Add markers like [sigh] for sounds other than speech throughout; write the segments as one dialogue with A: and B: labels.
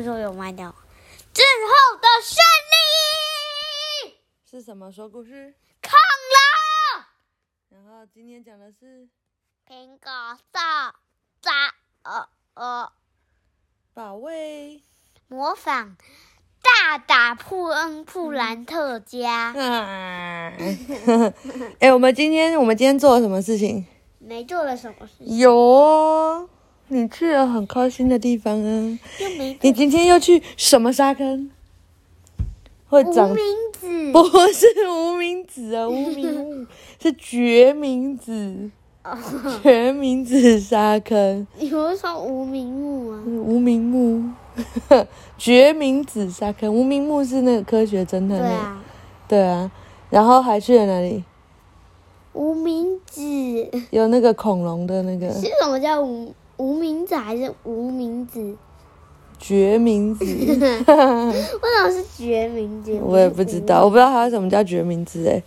A: 为什么有卖掉？最后的胜利，
B: 是什么说故事？
A: 抗了
B: 然后今天讲的是
A: 苹果 sau 炸呃呃
B: 保卫。
A: 模仿大打布恩布兰特家，
B: 啊！哎、我们今天我们今天做了什么事情？
A: 没做了什么事情，
B: 有哦，你去了很开心的地方啊！你今天又去什么沙坑？会长
A: 无名指。
B: 不是无名指啊，无名物。[laughs] 是决明子，
A: 哦，
B: 决明子沙坑，
A: 你不是说无名木啊？
B: 无名木，[laughs] 决明子沙坑，无名木是那个科学侦探那个，
A: 对啊，
B: 对啊，然后还去了哪里？
A: 无名指。
B: 有那个恐龙的那个。
A: 是什么叫无无名指还是无名指？
B: 决明子，[laughs]
A: 为什么是决明子？[laughs]
B: 我也不知道，我不知道还有什么叫决明子哎，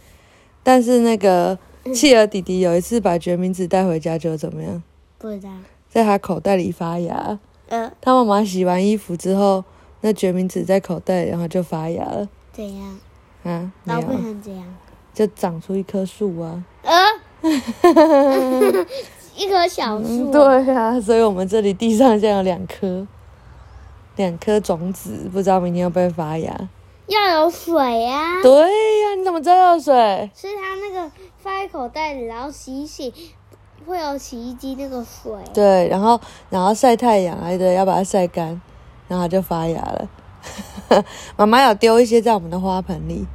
B: 但是那个企鹅弟弟有一次把决明子带回家，就怎么样，
A: 不知道。
B: 在他口袋里发芽。
A: 呃，
B: 他妈妈洗完衣服之后，那决明子在口袋，然后就发芽了
A: 怎样？
B: 啊，没
A: 然后变，成怎样？
B: 就长出一棵树啊。
A: 呃，[laughs] 一棵小树。
B: 嗯，对啊，所以我们这里地上现在有两颗，两颗种子，不知道明天会不会发芽。
A: 要有水啊。
B: 对呀、你怎么知道有水？
A: 是它那个放在口袋里，然后洗一洗，会有洗衣机那个水。
B: 对，然后然后晒太阳来的，要把它晒干，然后它就发芽了。[laughs] 妈妈有丢一些在我们的花盆里，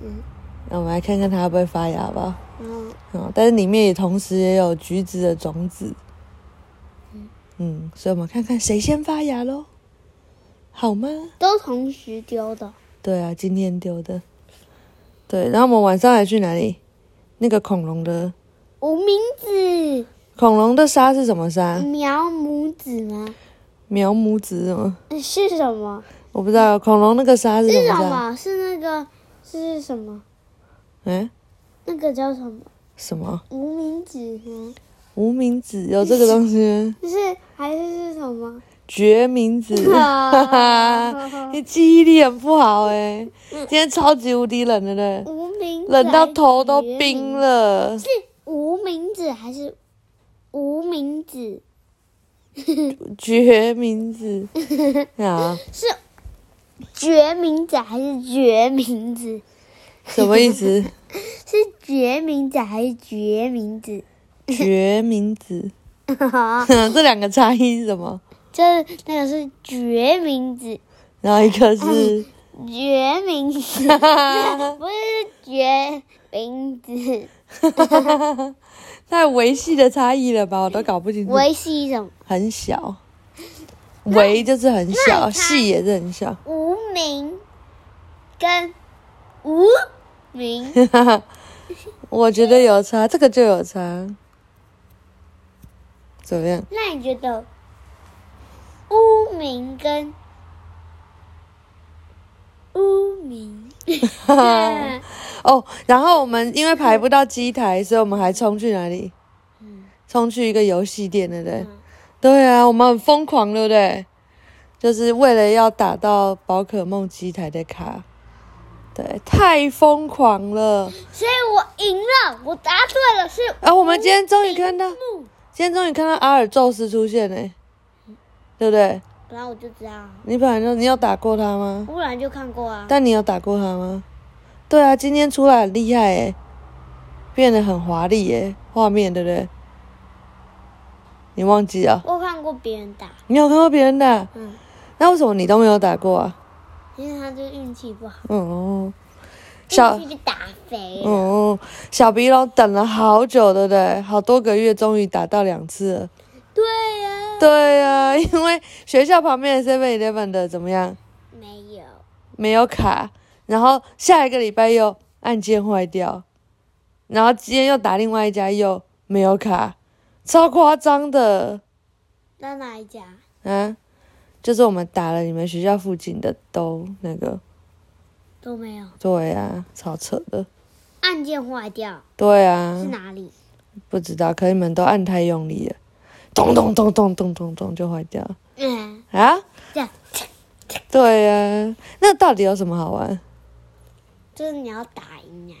A: 嗯，
B: 那我们来看看它会不会发芽吧。
A: 嗯，
B: 嗯，但是里面也同时也有橘子的种子。嗯，所以我们看看谁先发芽喽，好吗？
A: 都同时丢的。
B: 对啊，今天丢的。对，然后我们晚上还去哪里？那个恐龙的
A: 无名指，
B: 恐龙的沙是什么沙？
A: 苗拇指吗？
B: 苗拇指什么？
A: 是什么？
B: 我不知道。恐龙那个沙是什
A: 是什？
B: 么？
A: 是那个是什么？
B: 嗯，
A: 那个叫什么？
B: 什么？
A: 无名指吗？
B: 无名指有这个东西？
A: 就 [laughs] 是还是是什么？
B: 决明子。哈哈，你记忆力很不好哎、今天超级无敌冷的嘞，
A: 无名指
B: 冷到头都冰了。
A: 是无名指还是无名指？[laughs]
B: 决明子 [laughs] 啊，
A: 是决明子还是决明子？[laughs]
B: 什么意思？[laughs]
A: 是决明子还是决明子？
B: 决明子，[laughs] 这两个差异是什么？
A: 就是那个是决明子，
B: 然后一个是，
A: 决明子不是决明子。
B: 太维系的差异了吧？我都搞不清楚。
A: 维系什么？
B: 很小，维就是很小，细也是很小。
A: 无名跟无名 [laughs]
B: 我觉得有差，这个就有差。怎么样？
A: 那你觉得污名跟污名？[laughs]
B: 哦，然后我们因为排不到机台，所以我们还冲去哪里？
A: 嗯
B: 冲去一个游戏店，对不对？
A: 嗯
B: 对啊，我们很疯狂，对不对？就是为了要打到宝可梦机台的卡，对，太疯狂了。
A: 所以我赢了，我答对了，是
B: 啊，我们今天终于看到，今天终于看到阿尔宙斯出现嘞，对不对？
A: 本来我就知道，
B: 你本来就你有打过他吗？
A: 不然就看过啊。
B: 但你有打过他吗？对啊，今天出来很厉害诶，变得很华丽耶，画面对不对？你忘记啊？
A: 我看过别人打，
B: 你有看过别人打？
A: 嗯，
B: 那为什么你都没有打过啊？
A: 因为他就运气不好，
B: 嗯，小
A: 打飞了。
B: 嗯，小鼻龙等了好久，对不对？好多个月，终于打到两次了。
A: 对呀、
B: 对啊，因为学校旁边的 Seven Eleven 的怎么样？
A: 没有，
B: 没有卡，然后下一个礼拜又按键坏掉，然后今天又打另外一家又没有卡，超夸张的
A: 那哪一家？
B: 啊！就是我们打了你们学校附近的都那个，
A: 都没有，
B: 对啊，超扯的，
A: 按键坏掉
B: 对啊
A: 是，哪里？
B: 不知道，可能你们都按太用力了，咚咚咚咚咚咚咚就坏掉
A: 嗯，
B: 啊！
A: 这样
B: 对呀、那到底有什么好玩？
A: 就是你要打赢啊。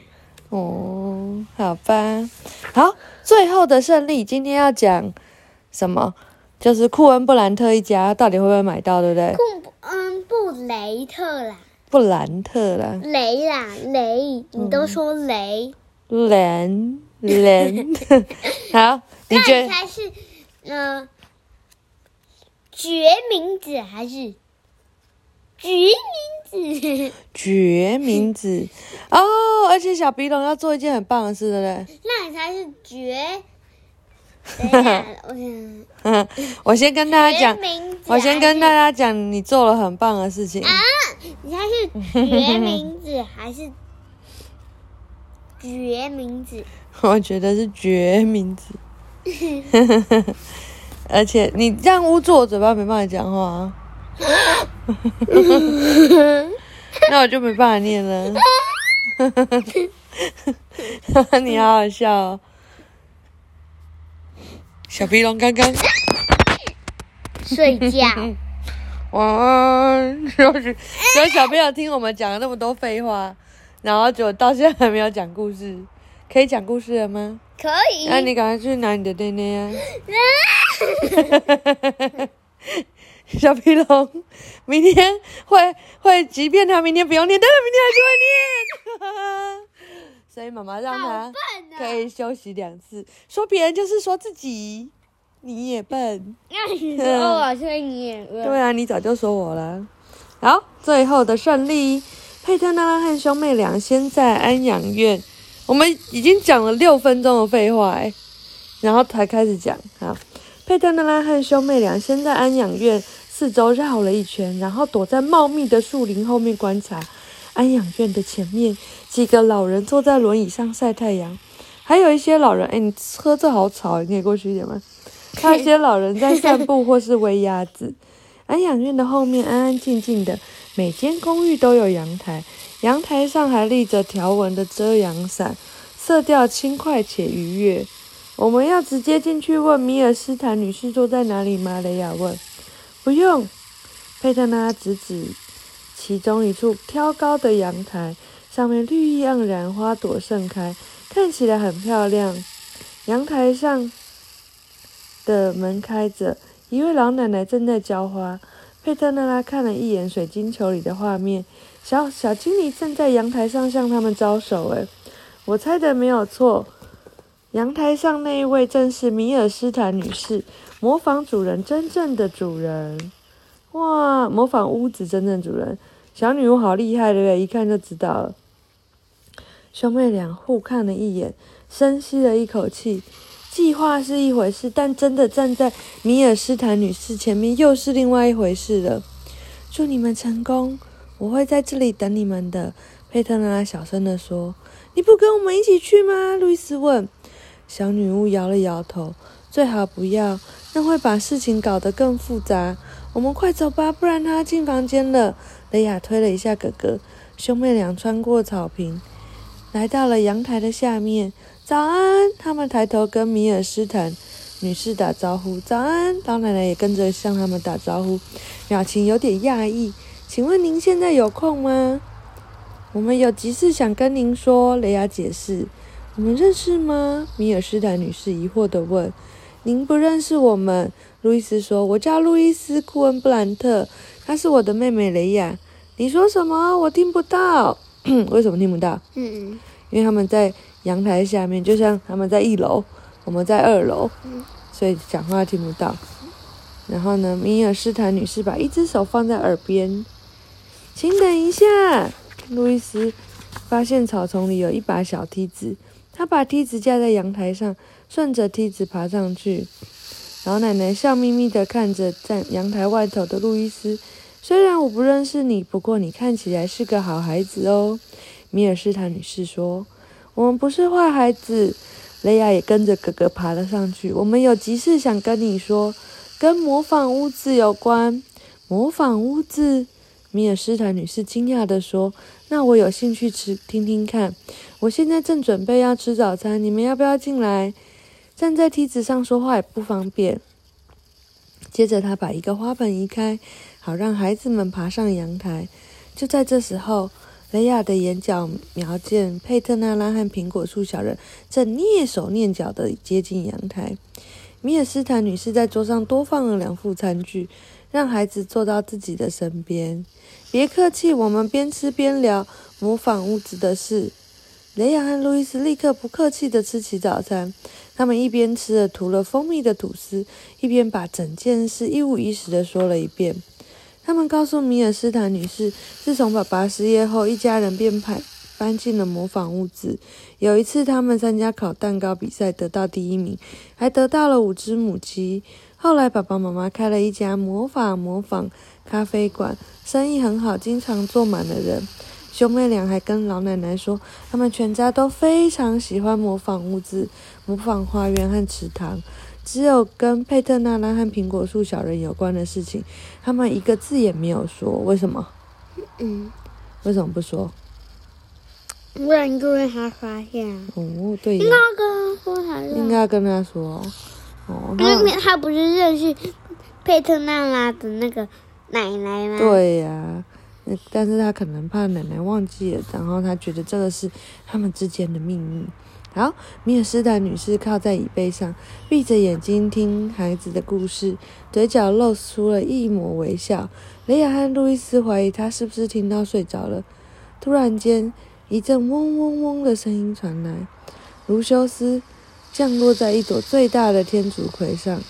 B: 哦，好吧，好，最后的胜利，今天要讲什么？就是库恩布兰特一家到底会不会买到，对不对？
A: 库恩布雷特啦，
B: 布兰特啦，
A: 雷啦雷，你都说雷，
B: 兰兰，[laughs] 好，你
A: 那
B: 觉得
A: 你猜是呃决明子还是决明子？[laughs]
B: 决明子哦？而且小鼻龙要做一件很棒的事，对不对？
A: 那你猜是绝？等我想
B: 嗯，我先跟大家讲，我先跟大家讲，你做了很棒的事情。
A: 啊，你猜是绝名字还是绝名字？[laughs]
B: 我觉得是绝名字，[laughs] 而且你这样捂住我嘴巴，没办法讲话、啊，[laughs] 那我就没办法念了。你好好笑哦，小皮龙刚刚
A: 睡觉。[laughs]
B: 晚安，就是有小朋友听我们讲了那么多废话，然后就到现在还没有讲故事，可以讲故事了吗？
A: 可以。
B: 那、你赶快去拿你的内内啊！[laughs] 小皮龙，明天会会，即便他明天不用念，但他明天还是会念。所以妈妈让
A: 好
B: 他！可以休息两次。说别人就是说自己，你也笨。
A: 那你说我是你也笨
B: 对啊，你早就说我了。好，最后的胜利，佩特纳拉和兄妹俩先在安养院。我们已经讲了六分钟的废话哎，然后才开始讲。好，佩特纳拉和兄妹俩先在安养院四周绕了一圈，然后躲在茂密的树林后面观察。安养院的前面，几个老人坐在轮椅上晒太阳，还有一些老人，哎，你车子好吵，你可以过去一点吗？还有一些老人在散步或是喂鸭子。安养院的后面安安静静的，每间公寓都有阳台，阳台上还立着条纹的遮阳伞，色调轻快且愉悦。我们要直接进去问米尔斯坦女士坐在哪里吗？雷亚问。不用，佩特拉指指其中一处挑高的阳台，上面绿意盎然，花朵盛开，看起来很漂亮。阳台上的门开着，一位老奶奶正在浇花。佩特纳拉看了一眼水晶球里的画面，小小精灵正在阳台上向他们招手。诶，我猜的没有错，阳台上那一位正是米尔斯坦女士，模仿主人真正的主人。哇，模仿屋子真正主人，小女巫好厉害，对不对？一看就知道了。兄妹俩互看了一眼，深吸了一口气。计划是一回事，但真的站在米尔斯坦女士前面又是另外一回事了。祝你们成功，我会在这里等你们的。佩特拉小声地说：“你不跟我们一起去吗？”路易斯问。小女巫摇了摇头：“最好不要，那会把事情搞得更复杂。我们快走吧，不然她进房间了。”雷亚推了一下哥哥。兄妹俩穿过草坪，来到了阳台的下面。早安！他们抬头跟米尔斯坦女士打招呼。早安！老奶奶也跟着向他们打招呼，表情有点讶异。请问您现在有空吗？我们有急事想跟您说。雷亚解释。我们认识吗？米尔斯坦女士疑惑地问。您不认识我们，路易斯说。我叫路易斯·库恩布兰特，她是我的妹妹雷亚。你说什么？我听不到。[clears throat] 为什么听不到？
A: 嗯，
B: 因为他们在阳台下面，就像他们在一楼，我们在二楼，所以讲话听不到。然后呢，米尔斯坦女士把一只手放在耳边，请等一下。路易斯发现草丛里有一把小梯子，他把梯子架在阳台上，顺着梯子爬上去。老奶奶笑眯眯地看着在阳台外头的路易斯。虽然我不认识你，不过你看起来是个好孩子哦。米尔斯坦女士说：“我们不是坏孩子。”雷亚也跟着哥哥爬了上去。我们有急事想跟你说，跟模仿屋子有关。模仿屋子？米尔斯坦女士惊讶地说：“那我有兴趣吃听听看。我现在正准备要吃早餐，你们要不要进来？站在梯子上说话也不方便。”接着，他把一个花盆移开，好让孩子们爬上阳台。就在这时候，雷亚的眼角瞄见佩特纳拉和苹果树小人正蹑手蹑脚地接近阳台。米尔斯坦女士在桌上多放了两副餐具，让孩子坐到自己的身边。别客气，我们边吃边聊模仿屋子的事。雷亚和路易斯立刻不客气地吃起早餐。他们一边吃着涂了蜂蜜的吐司，一边把整件事一五一十地说了一遍。他们告诉米尔斯坦女士，自从爸爸失业后，一家人便搬搬进了模仿屋子。有一次，他们参加烤蛋糕比赛，得到第一名，还得到了五只母鸡。后来，爸爸妈妈开了一家魔法模仿咖啡馆，生意很好，经常坐满了人。兄妹俩还跟老奶奶说，他们全家都非常喜欢模仿屋子、模仿花园和池塘。只有跟佩特娜拉和苹果树小人有关的事情，他们一个字也没有说。为什么？
A: 嗯，
B: 为什么不说？
A: 不然就会他发现。
B: 哦，对
A: 应该，跟他说才
B: 应该跟他说。哦，
A: 因为
B: 他
A: 他不是认识佩特娜拉的那个奶奶吗？，
B: 对呀、那但是他可能怕奶奶忘记了，然后他觉得这个是他们之间的秘密。好，米尔斯坦女士靠在椅背上，闭着眼睛听孩子的故事，嘴角露出了一抹微笑。雷亚和路易斯怀疑她是不是听到睡着了。突然间，一阵嗡嗡嗡的声音传来，卢修斯降落在一朵最大的天竺葵上。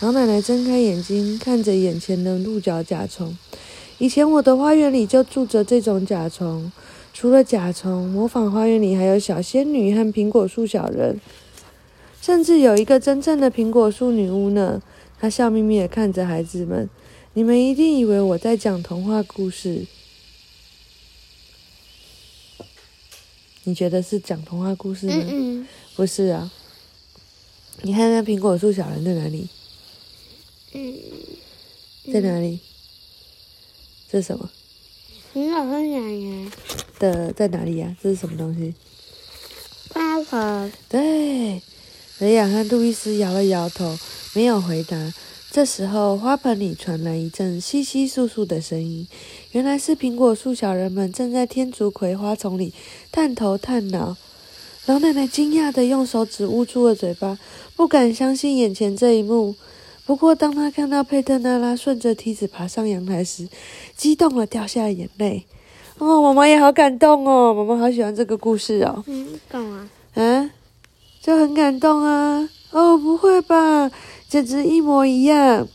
B: 老奶奶睁开眼睛，看着眼前的鹿角甲虫。以前我的花园里就住着这种甲虫，除了甲虫，模仿花园里还有小仙女和苹果树小人，甚至有一个真正的苹果树女巫呢。她笑眯眯的看着孩子们，你们一定以为我在讲童话故事。你觉得是讲童话故事吗？
A: 嗯
B: 不是啊。你看那苹果树小人在哪里？
A: 嗯
B: 在哪里？这是什么
A: 嗯，很好分享呀。
B: 的？在哪里呀、这是什么东西？
A: 花盆，
B: 对，雷亚和路易斯摇了摇头，没有回答。这时候，花盆里传来一阵窸窸窣窣的声音，原来是苹果树小人们正在天竺葵花丛里探头探脑。老奶奶惊讶地用手指捂住了嘴巴，不敢相信眼前这一幕。不过，当他看到佩特娜拉顺着梯子爬上阳台时，激动了掉下了眼泪。哦，妈妈也好感动哦，妈妈好喜欢这个故事哦。
A: 嗯，干嘛？
B: 啊，就很感动啊！哦，不会吧，简直一模一样。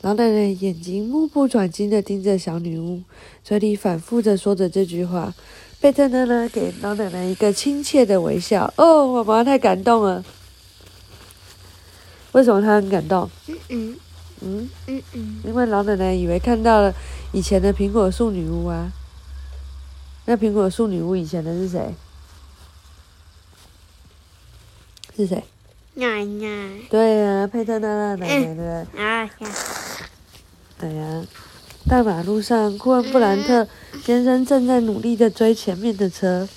B: 老奶奶眼睛目不转睛地盯着小女巫，嘴里反复地说着这句话。贝特娜呢，给老奶奶一个亲切的微笑。哦，妈妈太感动了。为什么他很感动？
A: 嗯嗯
B: 嗯，
A: 嗯嗯，
B: 因为老奶奶以为看到了以前的苹果树女巫啊。那苹果树女巫以前的是谁？是谁？
A: 奶奶
B: 对呀、佩特娜娜奶奶对不对？
A: 啊呀，
B: 对呀、大马路上，库恩布兰特先生正在努力地追前面的车。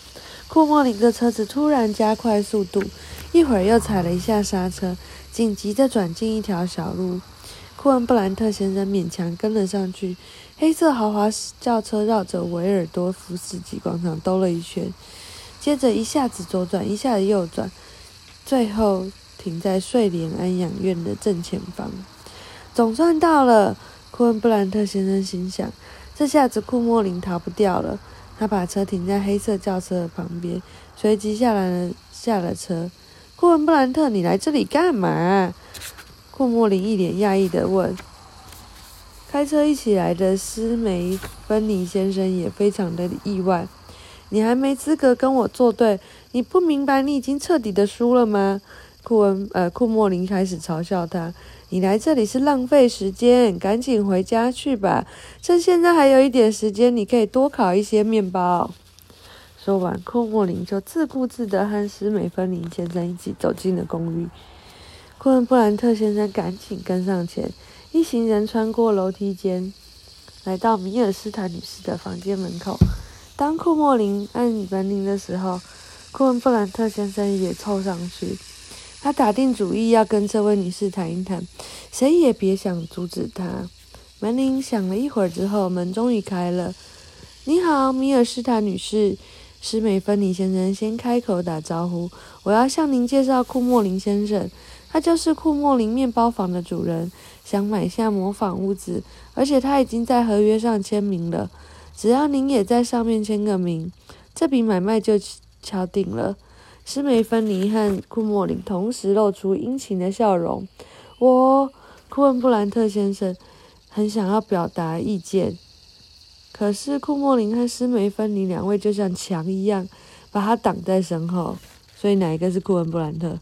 B: 库莫林的车子突然加快速度，一会儿又踩了一下刹车，紧急地转进一条小路。库恩布兰特先生勉强跟了上去。黑色豪华轿车绕着维尔多夫斯基广场兜了一圈，接着一下子左转，一下子右转，最后停在睡莲安养院的正前方。总算到了，库恩布兰特先生心想。这下子库莫林逃不掉了。他把车停在黑色轿车的旁边，随即下来了下了车。库恩布兰特，你来这里干嘛？库莫林一脸讶异地问。开车一起来的斯梅芬尼先生也非常的意外。你还没资格跟我作对，你不明白你已经彻底的输了吗？库恩呃库莫林开始嘲笑他。你来这里是浪费时间，赶紧回家去吧。趁现在还有一点时间，你可以多烤一些面包。说完，库莫林就自顾自地和施美芬林先生一起走进了公寓。库恩布兰特先生赶紧跟上前，一行人穿过楼梯间，来到米尔斯坦女士的房间门口。当库莫林按门铃的时候，库恩布兰特先生也凑上去。他打定主意要跟这位女士谈一谈，谁也别想阻止他。门铃响了一会儿之后，门终于开了。“你好，米尔斯塔女士。”施美芬妮先生先开口打招呼：“我要向您介绍库莫林先生，他就是库莫林面包房的主人，想买下模仿屋子，而且他已经在合约上签名了。只要您也在上面签个名，这笔买卖就敲定了。”施美芬妮和库莫林同时露出殷勤的笑容。我，库恩布兰特先生，很想要表达意见。可是库莫林和斯梅芬尼两位就像墙一样，把他挡在身后。所以哪一个是库恩布兰特？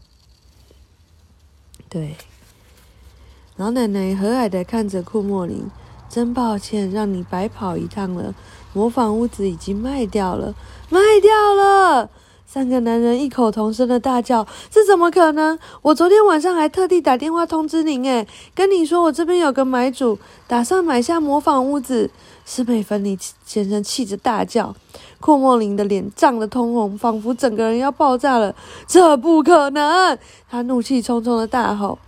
B: 对。老奶奶和蔼的看着库莫林，真抱歉让你白跑一趟了。模仿屋子已经卖掉了，卖掉了。三个男人异口同声的大叫：“这怎么可能？我昨天晚上还特地打电话通知您，诶，跟你说我这边有个买主，打算买下模仿屋子。”斯美芬尼先生气着大叫，库莫林的脸涨得通红，仿佛整个人要爆炸了。“这不可能！”他怒气冲冲的大吼。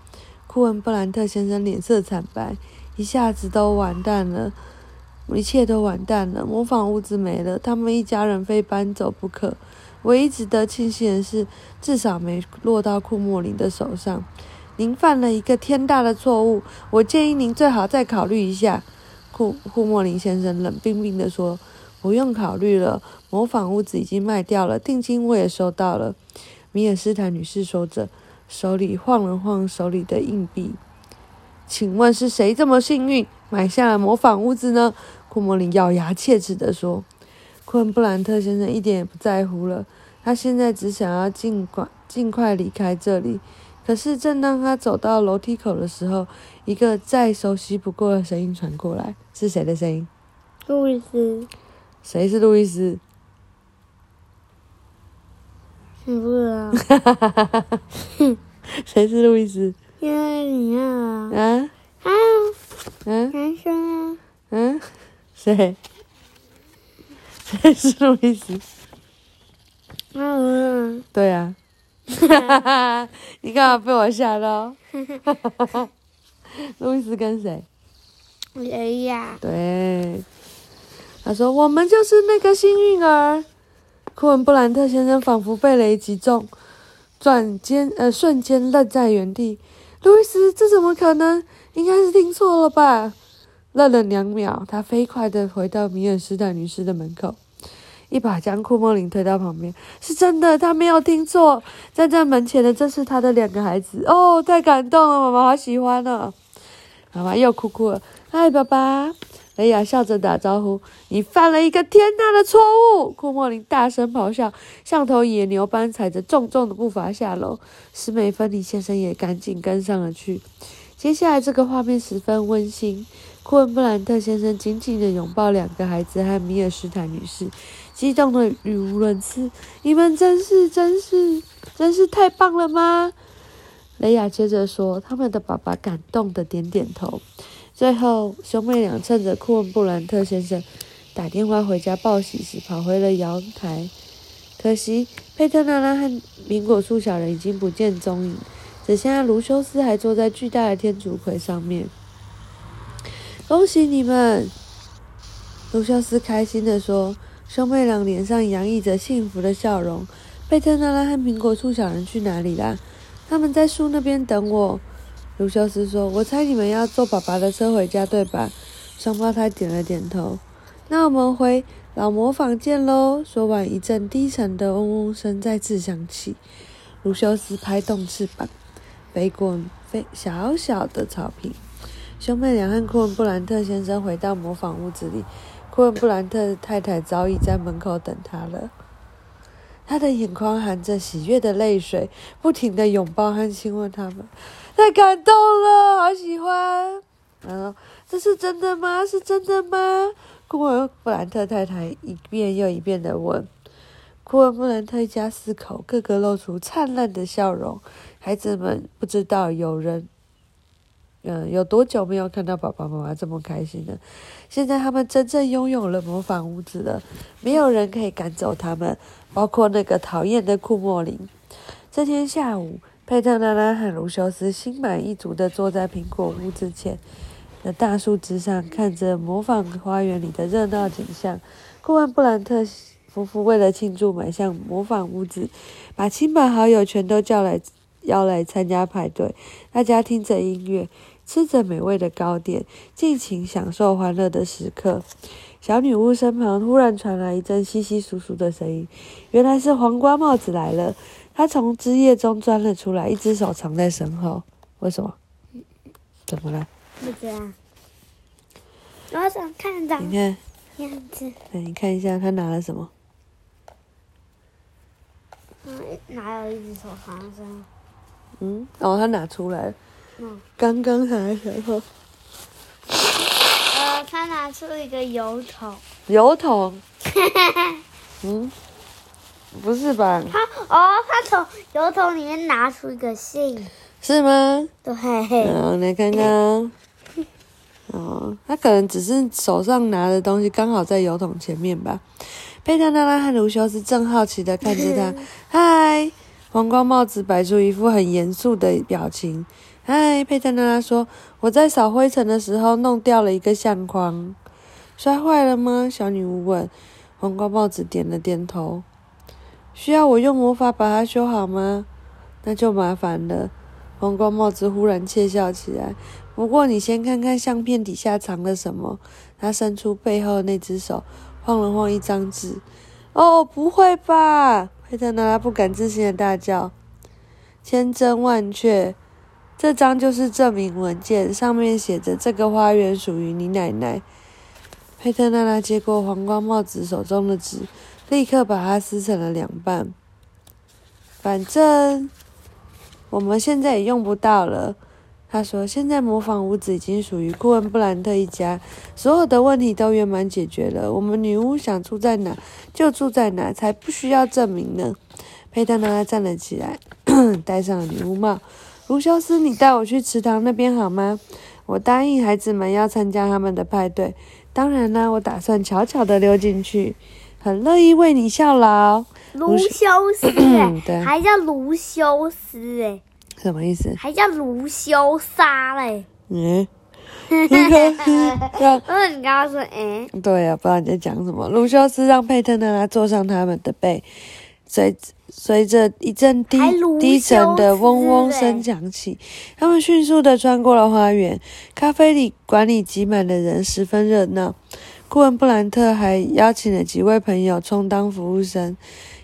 B: 库恩布兰特先生脸色惨白，一下子都完蛋了，一切都完蛋了，模仿屋子没了，他们一家人非搬走不可。唯一值得庆幸的是，至少没落到库莫林的手上。您犯了一个天大的错误，我建议您最好再考虑一下。库库莫林先生冷冰冰地说：“不用考虑了，模仿屋子已经卖掉了，定金我也收到了。”米尔斯坦女士说着，手里晃了晃手里的硬币。“请问是谁这么幸运买下了模仿屋子呢？”库莫林咬牙切齿地说。昆布兰特先生一点也不在乎了，他现在只想要尽快尽快离开这里。可是，正当他走到楼梯口的时候，一个再熟悉不过的声音传过来：“是谁的声音？”“
A: 路易斯。”“
B: 谁是路易斯？”“你
A: 不知道。”“
B: 哈哈哈哈哈！”“谁是路易斯？”“
A: 因为你啊。”“
B: 啊？”“
A: 啊？”“
B: 嗯？”“
A: 男生啊。”“
B: 嗯？”“谁？”谁是路易斯？
A: 嗯，
B: 对呀，[laughs] 你干嘛被我吓到？[laughs] 路易斯跟谁？
A: 雷呀。
B: 对，他说我们就是那个幸运儿。库恩布兰特先生仿佛被雷击中，转间呃瞬间愣在原地。路易斯，这怎么可能？应该是听错了吧？愣了两秒，他飞快地回到米尔斯坦女士的门口。一把将库莫林推到旁边，是真的，他没有听错。站在门前的，正是他的两个孩子。哦，太感动了，妈妈好喜欢呢。妈妈又哭哭了。嗨，爸爸！雷亚笑着打招呼。你犯了一个天大的错误！库莫林大声咆哮，像头野牛般踩着重重的步伐下楼。史美芬妮先生也赶紧跟上了去。接下来这个画面十分温馨。库恩布兰特先生紧紧地拥抱两个孩子和米尔斯坦女士。激动的语无伦次，你们真是真是真是太棒了吗？雷亚接着说，他们的爸爸感动的点点头。最后，兄妹俩趁着库恩布兰特先生打电话回家报喜时，跑回了阳台。可惜，佩特娜拉和苹果树小人已经不见踪影，只剩下卢修斯还坐在巨大的天竺葵上面。恭喜你们！卢修斯开心的说。兄妹俩脸上洋溢着幸福的笑容。贝特娜拉和苹果树小人去哪里啦？他们在树那边等我。卢修斯说：“我猜你们要坐爸爸的车回家，对吧？”双胞胎点了点头。那我们回老磨坊见喽！说完，一阵低沉的嗡嗡声再次响起。卢修斯拍动翅膀，飞过飞小小的草坪。兄妹俩和库恩布兰特先生回到模仿屋子里。库恩布兰特太太早已在门口等他了，他的眼眶含着喜悦的泪水，不停的拥抱和亲吻他们，太感动了，好喜欢。然后，这是真的吗？是真的吗？库恩布兰特太太一遍又一遍的问。库恩布兰特一家四口个个露出灿烂的笑容，孩子们不知道有人。嗯，有多久没有看到爸爸妈妈这么开心了？现在他们真正拥有了模仿屋子了，没有人可以赶走他们，包括那个讨厌的库莫林。这天下午，佩特拉拉和卢修斯心满意足地坐在苹果屋子前，的大树枝上，看着模仿花园里的热闹景象。顾问布兰特夫妇为了庆祝，买下模仿屋子，把亲朋好友全都叫来，邀来参加派对。大家听着音乐，吃着美味的糕点，尽情享受欢乐的时刻。小女巫身旁忽然传来一阵稀稀疏疏的声音，原来是黄瓜帽子来了。他从枝叶中钻了出来，一只手藏在身后。为什么？怎么了？
A: 不知道。我想看到
B: 你看，
A: 样子，
B: 来你看一下，他拿了什么？
A: 嗯，哪有一只手藏在身后？
B: 嗯，哦，他拿出来了，
A: 嗯，
B: 刚刚才的时候。
A: 呃，他拿出一个油桶。
B: 油桶。[laughs] 嗯，不是吧？
A: 他哦，他从油桶里面拿出一个信。
B: 是吗？
A: 对。
B: 嗯，来看看。[laughs] 哦，他可能只是手上拿的东西刚好在油桶前面吧。贝特娜拉和卢修斯正好奇的看着他。[laughs] 嗨，黄瓜帽子摆出一副很严肃的表情。嗨，佩特娜拉说：“我在扫灰尘的时候弄掉了一个相框，摔坏了吗？”小女巫问。黄瓜帽子点了点头。需要我用魔法把它修好吗？那就麻烦了。黄瓜帽子忽然窃笑起来。不过你先看看相片底下藏了什么。他伸出背后那只手，晃了晃一张纸。哦，不会吧！佩特娜拉不敢置信的大叫。千真万确，这张就是证明文件，上面写着这个花园属于你奶奶。佩特娜拉接过皇冠帽子手中的纸，立刻把它撕成了两半。反正。我们现在也用不到了，他说。现在模仿屋子已经属于库恩布兰特一家，所有的问题都圆满解决了。我们女巫想住在哪就住在哪，才不需要证明呢。佩特娜拉站了起来，[coughs] 戴上了女巫帽。卢修斯，你带我去池塘那边好吗？我答应孩子们要参加他们的派对，当然啦，我打算悄悄地溜进去，很乐意为你效劳。
A: 卢修斯，
B: 对，
A: 还叫卢修斯，哎，
B: 什么意思？
A: 还叫卢修沙嘞。
B: 嗯，
A: 卢修斯让，[laughs] 嗯，你刚刚说，哎，
B: 对呀，不知道你在讲什么。卢修斯让佩特娜拉坐上他们的背，随随着一阵低低沉的嗡嗡声响起，他们迅速的穿过了花园。咖啡里馆里挤满了人，十分热闹。顾问布兰特还邀请了几位朋友充当服务生。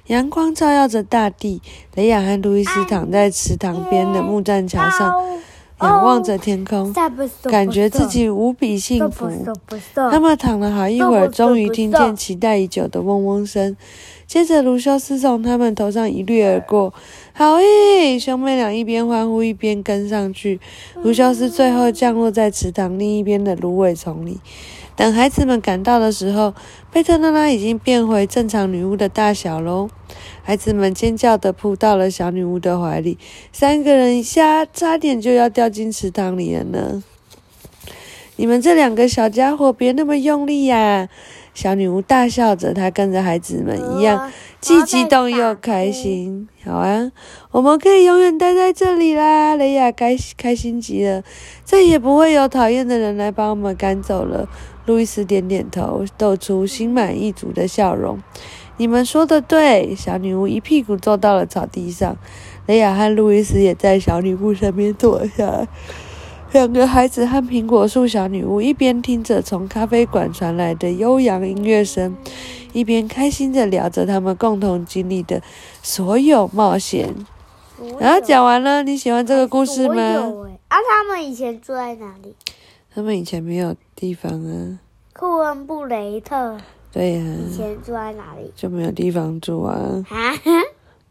B: 阳光照耀着大地，雷亚和路易斯躺在池塘边的木栈桥上，仰望着天空，感觉自己无比幸福。他们躺了好一会儿，终于听见期待已久的嗡嗡声。接着，卢修斯从他们头上一掠而过。好耶！兄妹俩一边欢呼一边跟上去。卢修斯最后降落在池塘另一边的芦苇丛里。等孩子们赶到的时候，贝特娜拉已经变回正常女巫的大小喽。孩子们尖叫的扑到了小女巫的怀里，三个人一下差点就要掉进池塘里了呢。你们这两个小家伙，别那么用力呀！小女巫大笑着，她跟着孩子们一样，既激动又开心。好啊，我们可以永远待在这里啦！雷亚开开心极了，再也不会有讨厌的人来把我们赶走了。路易斯点点头，露出心满意足的笑容。你们说的对，小女巫一屁股坐到了草地上。雷亚和路易斯也在小女巫身边坐下来。两个孩子和苹果树小女巫一边听着从咖啡馆传来的悠扬音乐声，一边开心地聊着他们共同经历的所有冒险。然后讲完了，你喜欢这个故事吗？
A: 啊，他们以前住在哪里？
B: 他们以前没有地方啊。
A: 库恩布雷特。
B: 对呀。
A: 以前住在哪里？
B: 就没有地方住啊。
A: 啊？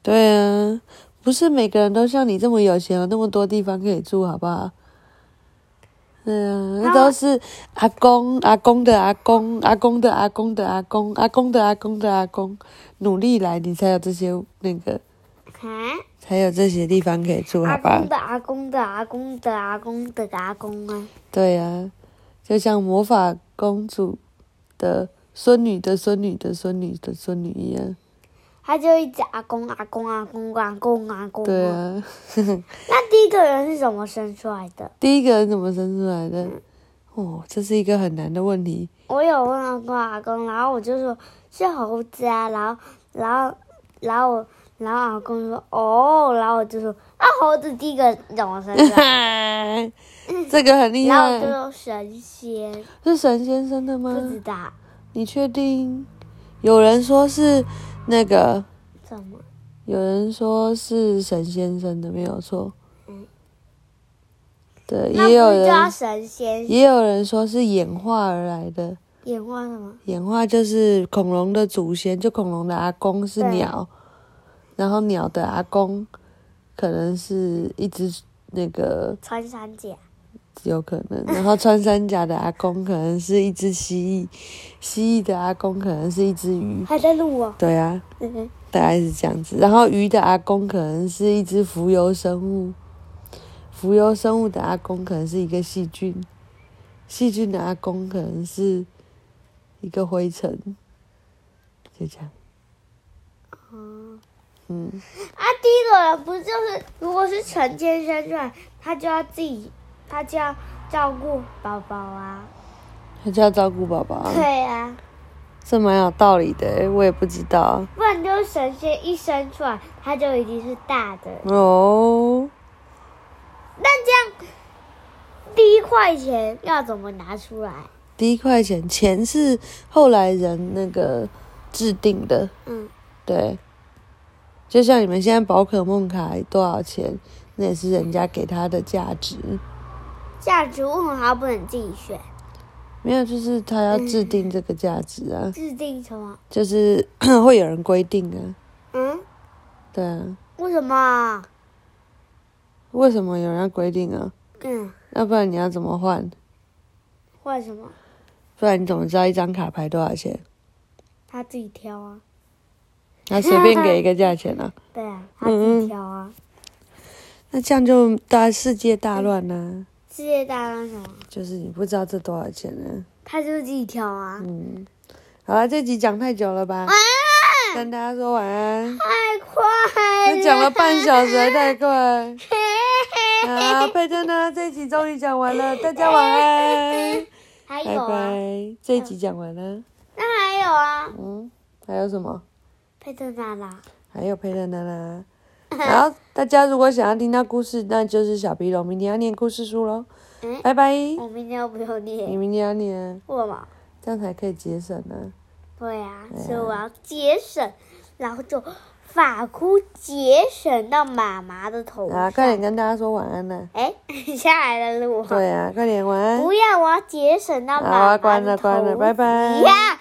B: 对啊，不是每个人都像你这么有钱，有那么多地方可以住，好不好？对啊，那都是阿公、阿公的阿公、阿公的阿公的阿公、阿公的阿公的阿公努力来，你才有这些那个，才有这些地方可以住，好吧？
A: 阿公的阿公的阿公的阿公的阿公啊！
B: 对呀，就像魔法公主的孙女的孙女的孙女的孙女一样。
A: 他就一直阿公阿公阿公阿公阿公。
B: 对啊。[laughs]
A: 那第一个人是怎么生出来的？
B: 第一个人怎么生出来的？哦，这是一个很难的问题。
A: 我有问阿公阿公，然后我就说是猴子啊，然后然后然后我然后阿公说哦，然后我就说那猴子第一个怎么生出来？[laughs]
B: 这个很厉
A: 然后我就
B: 害，
A: 神仙，
B: 是神仙生的
A: 不知
B: 吗？
A: 道
B: 你确定？有人说是那个，
A: 怎么。
B: 有人说是神仙生的，没有错。
A: 嗯
B: 对，也有人
A: 神仙
B: 也有人说是演化而来的。
A: 演化什么？
B: 演化就是恐龙的祖先，就恐龙的阿公是鸟，然后鸟的阿公可能是一只那个
A: 穿山甲。
B: 有可能，然后穿山甲的阿公可能是一只蜥蜴，蜥蜴的阿公可能是一只鱼，
A: 还在录哦。
B: 对啊，
A: 嗯，
B: 大概是这样子。然后鱼的阿公可能是一只浮游生物，浮游生物的阿公可能是一个细菌，细菌的阿公可能是一个灰尘，就这样。
A: 哦。
B: 嗯，
A: 啊，第一个人不就是，如果是成天生出来，他就要自己，他就要照顾宝宝啊。
B: 他就要照顾宝宝，
A: 对啊，
B: 这蛮有道理的欸，我也不知道
A: 不然就是神仙一生出来，他就已经是大的。
B: 哦。
A: 那这样，第一块钱要怎么拿出来？
B: 第一块钱，钱是后来人那个制定的，
A: 嗯，
B: 对，就像你们现在宝可梦卡多少钱，那也是人家给他的价值。
A: 价值为什么他不能自己选？
B: 没有，就是他要制定这个价值啊，
A: 制定什么？
B: 就是 [coughs] 会有人规定啊，
A: 嗯，
B: 对啊，
A: 为什么？
B: 为什么有人要规定啊？
A: 嗯，
B: 要不然你要怎么换？
A: 换什么？
B: 不然你怎么知道一张卡牌多少钱？
A: 他自己挑啊。
B: 他随便给一个价钱啊，[laughs]
A: 对啊，他自己挑啊。
B: 那这样就大世界大乱呐、
A: 世界大战什么？
B: 就是你不知道这多少钱呢、
A: 他就是自己挑啊。
B: 嗯，好了，这集讲太久了吧？跟大家说晚安。
A: 太快
B: 了讲了半小时还太快。好，佩珍呢？这一集终于讲完了，[laughs] 大家晚安，拜
A: 还有啊，
B: 拜。这一集讲完了，
A: 那还有啊，
B: 嗯，还有什么？
A: 佩特娜拉。
B: 还有佩珍的啦。[laughs] 然后大家如果想要听到故事，那就是小皮龙明天要念故事书喽。
A: 嗯，
B: 拜拜。
A: 我明天要不用
B: 你，明天要念，
A: 为什么？
B: 这样才可以节省呢。
A: 对啊，所以我要节省，然后就发箍节省到妈妈的头
B: 啊，快点跟大家说晚安呢。
A: 哎，[laughs] 下来了路。
B: 对啊，快点晚安。
A: 不要，我要节省到
B: 好关了关了，拜拜。
A: 呀。